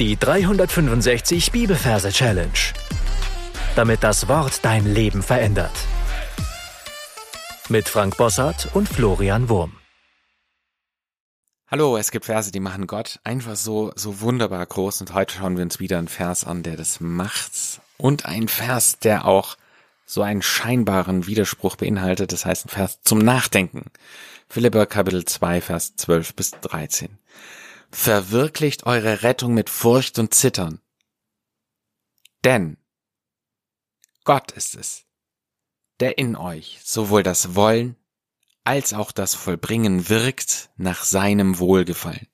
Die 365 Bibelverse Challenge. Damit das Wort dein Leben verändert. Mit Frank Bossart und Florian Wurm. Hallo, es gibt Verse, die machen Gott einfach so, so wunderbar groß und heute schauen wir uns wieder einen Vers an, der das macht und ein Vers, der auch so einen scheinbaren Widerspruch beinhaltet, das heißt ein Vers zum Nachdenken. Philipper Kapitel 2, Vers 12 bis 13 verwirklicht eure Rettung mit Furcht und Zittern. Denn Gott ist es, der in euch sowohl das Wollen als auch das Vollbringen wirkt nach seinem Wohlgefallen.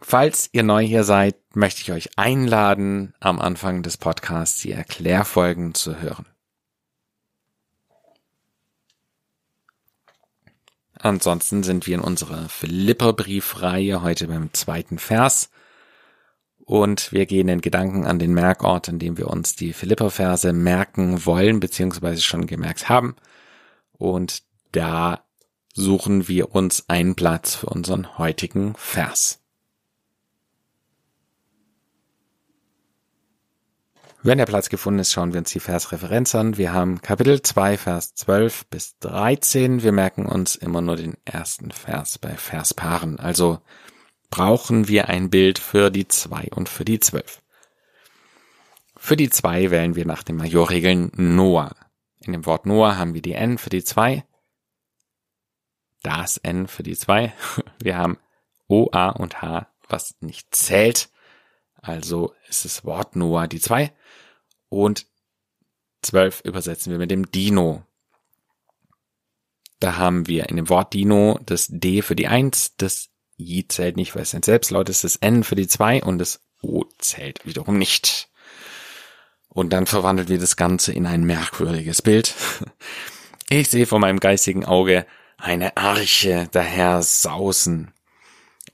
Falls ihr neu hier seid, möchte ich euch einladen, am Anfang des Podcasts die Erklärfolgen zu hören. Ansonsten sind wir in unserer Philipperbriefreihe heute beim zweiten Vers. Und wir gehen in Gedanken an den Merkort, in dem wir uns die Philipperverse merken wollen, beziehungsweise schon gemerkt haben. Und da suchen wir uns einen Platz für unseren heutigen Vers. Wenn der Platz gefunden ist, schauen wir uns die Versreferenz an. Wir haben Kapitel 2, Vers 12 bis 13. Wir merken uns immer nur den ersten Vers bei Verspaaren. Also brauchen wir ein Bild für die 2 und für die 12. Für die 2 wählen wir nach den Majorregeln Noah. In dem Wort Noah haben wir die N für die 2, das N für die 2. Wir haben O, A und H, was nicht zählt. Also ist das Wort Noah die 2 und 12 übersetzen wir mit dem Dino. Da haben wir in dem Wort Dino das D für die 1, das I zählt nicht, weil es ein Selbstlaut ist, das N für die 2 und das O zählt wiederum nicht. Und dann verwandelt wir das Ganze in ein merkwürdiges Bild. Ich sehe vor meinem geistigen Auge eine Arche daher sausen.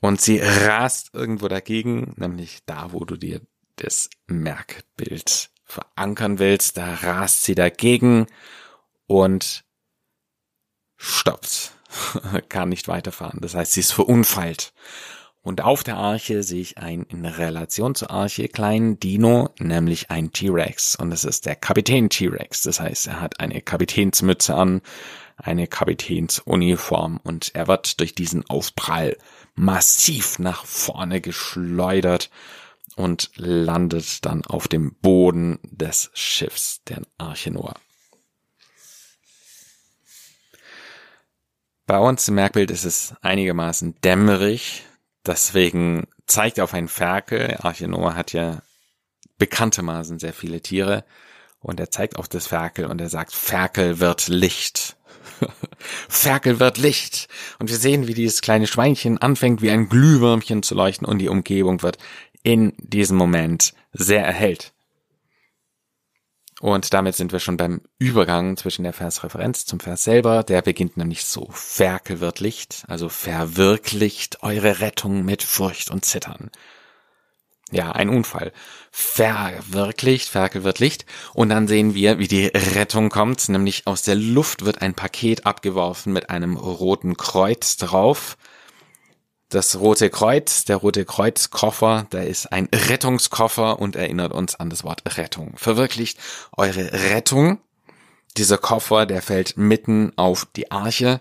Und sie rast irgendwo dagegen, nämlich da, wo du dir das Merkbild verankern willst, da rast sie dagegen und stoppt, kann nicht weiterfahren. Das heißt, sie ist verunfallt. Und auf der Arche sehe ich einen in Relation zur Arche kleinen Dino, nämlich ein T-Rex. Und es ist der Kapitän T-Rex. Das heißt, er hat eine Kapitänsmütze an, eine Kapitänsuniform und er wird durch diesen Aufprall massiv nach vorne geschleudert und landet dann auf dem Boden des Schiffs, der Arche Noah. Bei uns im Merkbild ist es einigermaßen dämmerig, deswegen zeigt er auf einen Ferkel. Arche Noah hat ja bekanntermaßen sehr viele Tiere und er zeigt auf das Ferkel und er sagt, Ferkel wird Licht. Ferkel wird Licht. Und wir sehen, wie dieses kleine Schweinchen anfängt, wie ein Glühwürmchen zu leuchten und die Umgebung wird in diesem Moment sehr erhält. Und damit sind wir schon beim Übergang zwischen der Versreferenz zum Vers selber. Der beginnt nämlich so. Ferkel wird Licht, also verwirklicht eure Rettung mit Furcht und Zittern. Ja, ein Unfall. Verwirklicht, Ferkel wird Licht. Und dann sehen wir, wie die Rettung kommt. Nämlich aus der Luft wird ein Paket abgeworfen mit einem roten Kreuz drauf das Rote Kreuz, der Rote Kreuzkoffer, da ist ein Rettungskoffer und erinnert uns an das Wort Rettung. Verwirklicht eure Rettung. Dieser Koffer, der fällt mitten auf die Arche.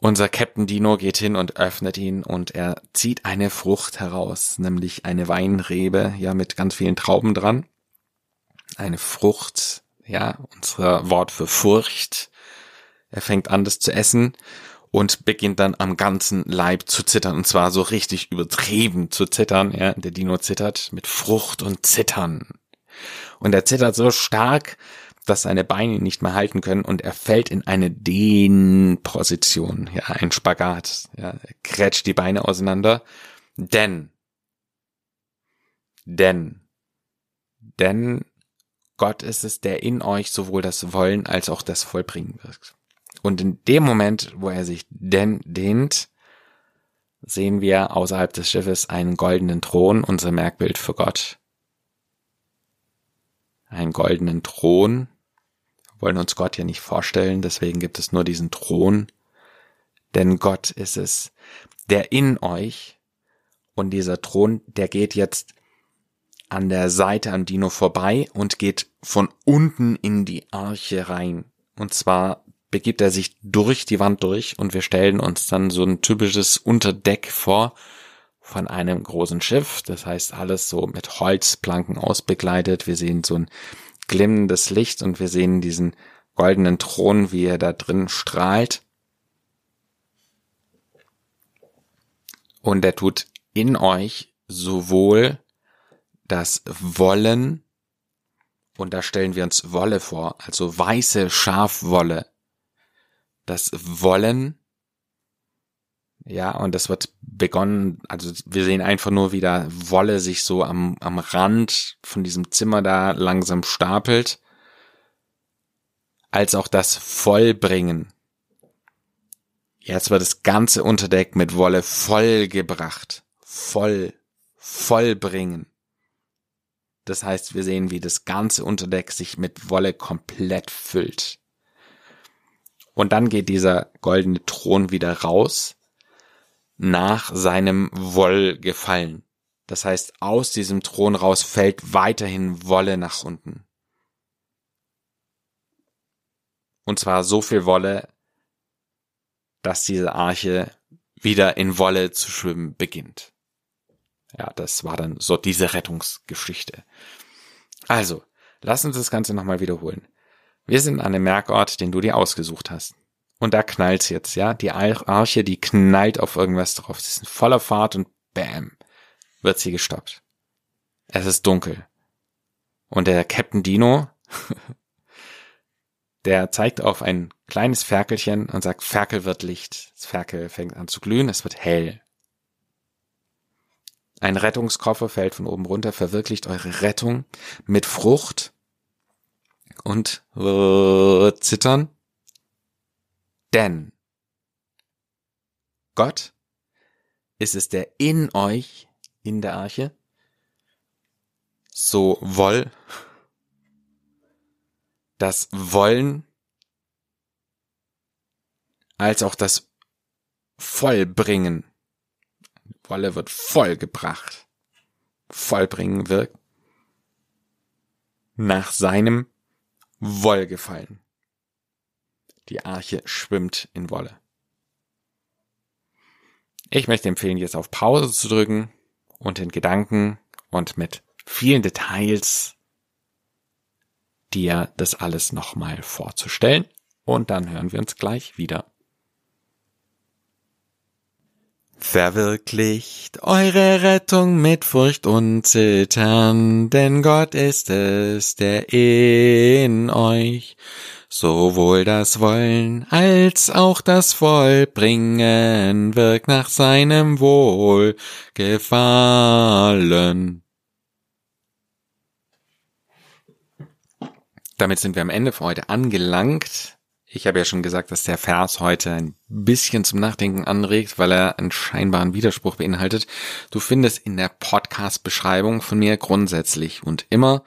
Unser Captain Dino geht hin und öffnet ihn und er zieht eine Frucht heraus, nämlich eine Weinrebe, ja, mit ganz vielen Trauben dran. Eine Frucht, ja, unser Wort für Furcht. Er fängt an, das zu essen und beginnt dann am ganzen Leib zu zittern und zwar so richtig übertrieben zu zittern. Ja, der Dino zittert mit Frucht und Zittern und er zittert so stark, dass seine Beine nicht mehr halten können und er fällt in eine Dehnposition, ja, ein Spagat, ja, er krätscht die Beine auseinander, denn, denn, denn Gott ist es, der in euch sowohl das Wollen als auch das Vollbringen wirkt. Und in dem Moment, wo er sich denn dehnt, sehen wir außerhalb des Schiffes einen goldenen Thron, unser Merkbild für Gott. Einen goldenen Thron. Wollen uns Gott ja nicht vorstellen, deswegen gibt es nur diesen Thron. denn Gott ist es, der in euch und dieser Thron, der geht jetzt an der Seite an Dino vorbei und geht von unten in die Arche rein. Und zwar begibt er sich durch die Wand durch und wir stellen uns dann so ein typisches Unterdeck vor von einem großen Schiff. Das heißt alles so mit Holzplanken ausbegleitet. Wir sehen so ein glimmendes Licht und wir sehen diesen goldenen Thron, wie er da drin strahlt. Und er tut in euch sowohl das Wollen, und da stellen wir uns Wolle vor, also weiße Schafwolle. Das Wollen, ja, und das wird begonnen, also wir sehen einfach nur, wie da Wolle sich so am, am Rand von diesem Zimmer da langsam stapelt, als auch das Vollbringen. Jetzt wird das ganze Unterdeck mit Wolle vollgebracht. Voll, vollbringen. Das heißt, wir sehen, wie das ganze Unterdeck sich mit Wolle komplett füllt. Und dann geht dieser goldene Thron wieder raus nach seinem Wollgefallen. Das heißt, aus diesem Thron raus fällt weiterhin Wolle nach unten. Und zwar so viel Wolle, dass diese Arche wieder in Wolle zu schwimmen beginnt. Ja, das war dann so diese Rettungsgeschichte. Also, lass uns das Ganze nochmal wiederholen. Wir sind an einem Merkort, den du dir ausgesucht hast. Und da knallt's jetzt, ja. Die Arche, die knallt auf irgendwas drauf. Sie ist in voller Fahrt und bam, wird sie gestoppt. Es ist dunkel. Und der Captain Dino, der zeigt auf ein kleines Ferkelchen und sagt, Ferkel wird Licht. Das Ferkel fängt an zu glühen, es wird hell. Ein Rettungskoffer fällt von oben runter, verwirklicht eure Rettung mit Frucht und äh, Zittern. Denn Gott ist es, der in euch, in der Arche, so woll, das Wollen als auch das Vollbringen Wolle wird vollgebracht. Vollbringen wirkt. Nach seinem Wollgefallen. Die Arche schwimmt in Wolle. Ich möchte empfehlen, jetzt auf Pause zu drücken und in Gedanken und mit vielen Details dir das alles nochmal vorzustellen. Und dann hören wir uns gleich wieder. Verwirklicht eure Rettung mit Furcht und Zittern, denn Gott ist es, der in euch sowohl das Wollen als auch das Vollbringen wirkt nach seinem Wohlgefallen. Damit sind wir am Ende für heute angelangt. Ich habe ja schon gesagt, dass der Vers heute ein bisschen zum Nachdenken anregt, weil er einen scheinbaren Widerspruch beinhaltet. Du findest in der Podcast-Beschreibung von mir grundsätzlich und immer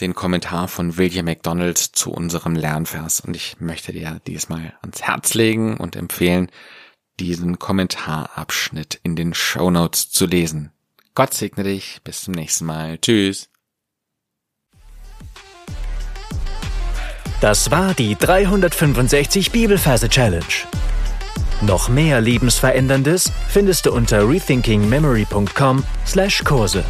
den Kommentar von William McDonald zu unserem Lernvers. Und ich möchte dir diesmal ans Herz legen und empfehlen, diesen Kommentarabschnitt in den Show Notes zu lesen. Gott segne dich. Bis zum nächsten Mal. Tschüss. Das war die 365 Bibelferse Challenge. Noch mehr Lebensveränderndes findest du unter rethinkingmemory.com/Kurse.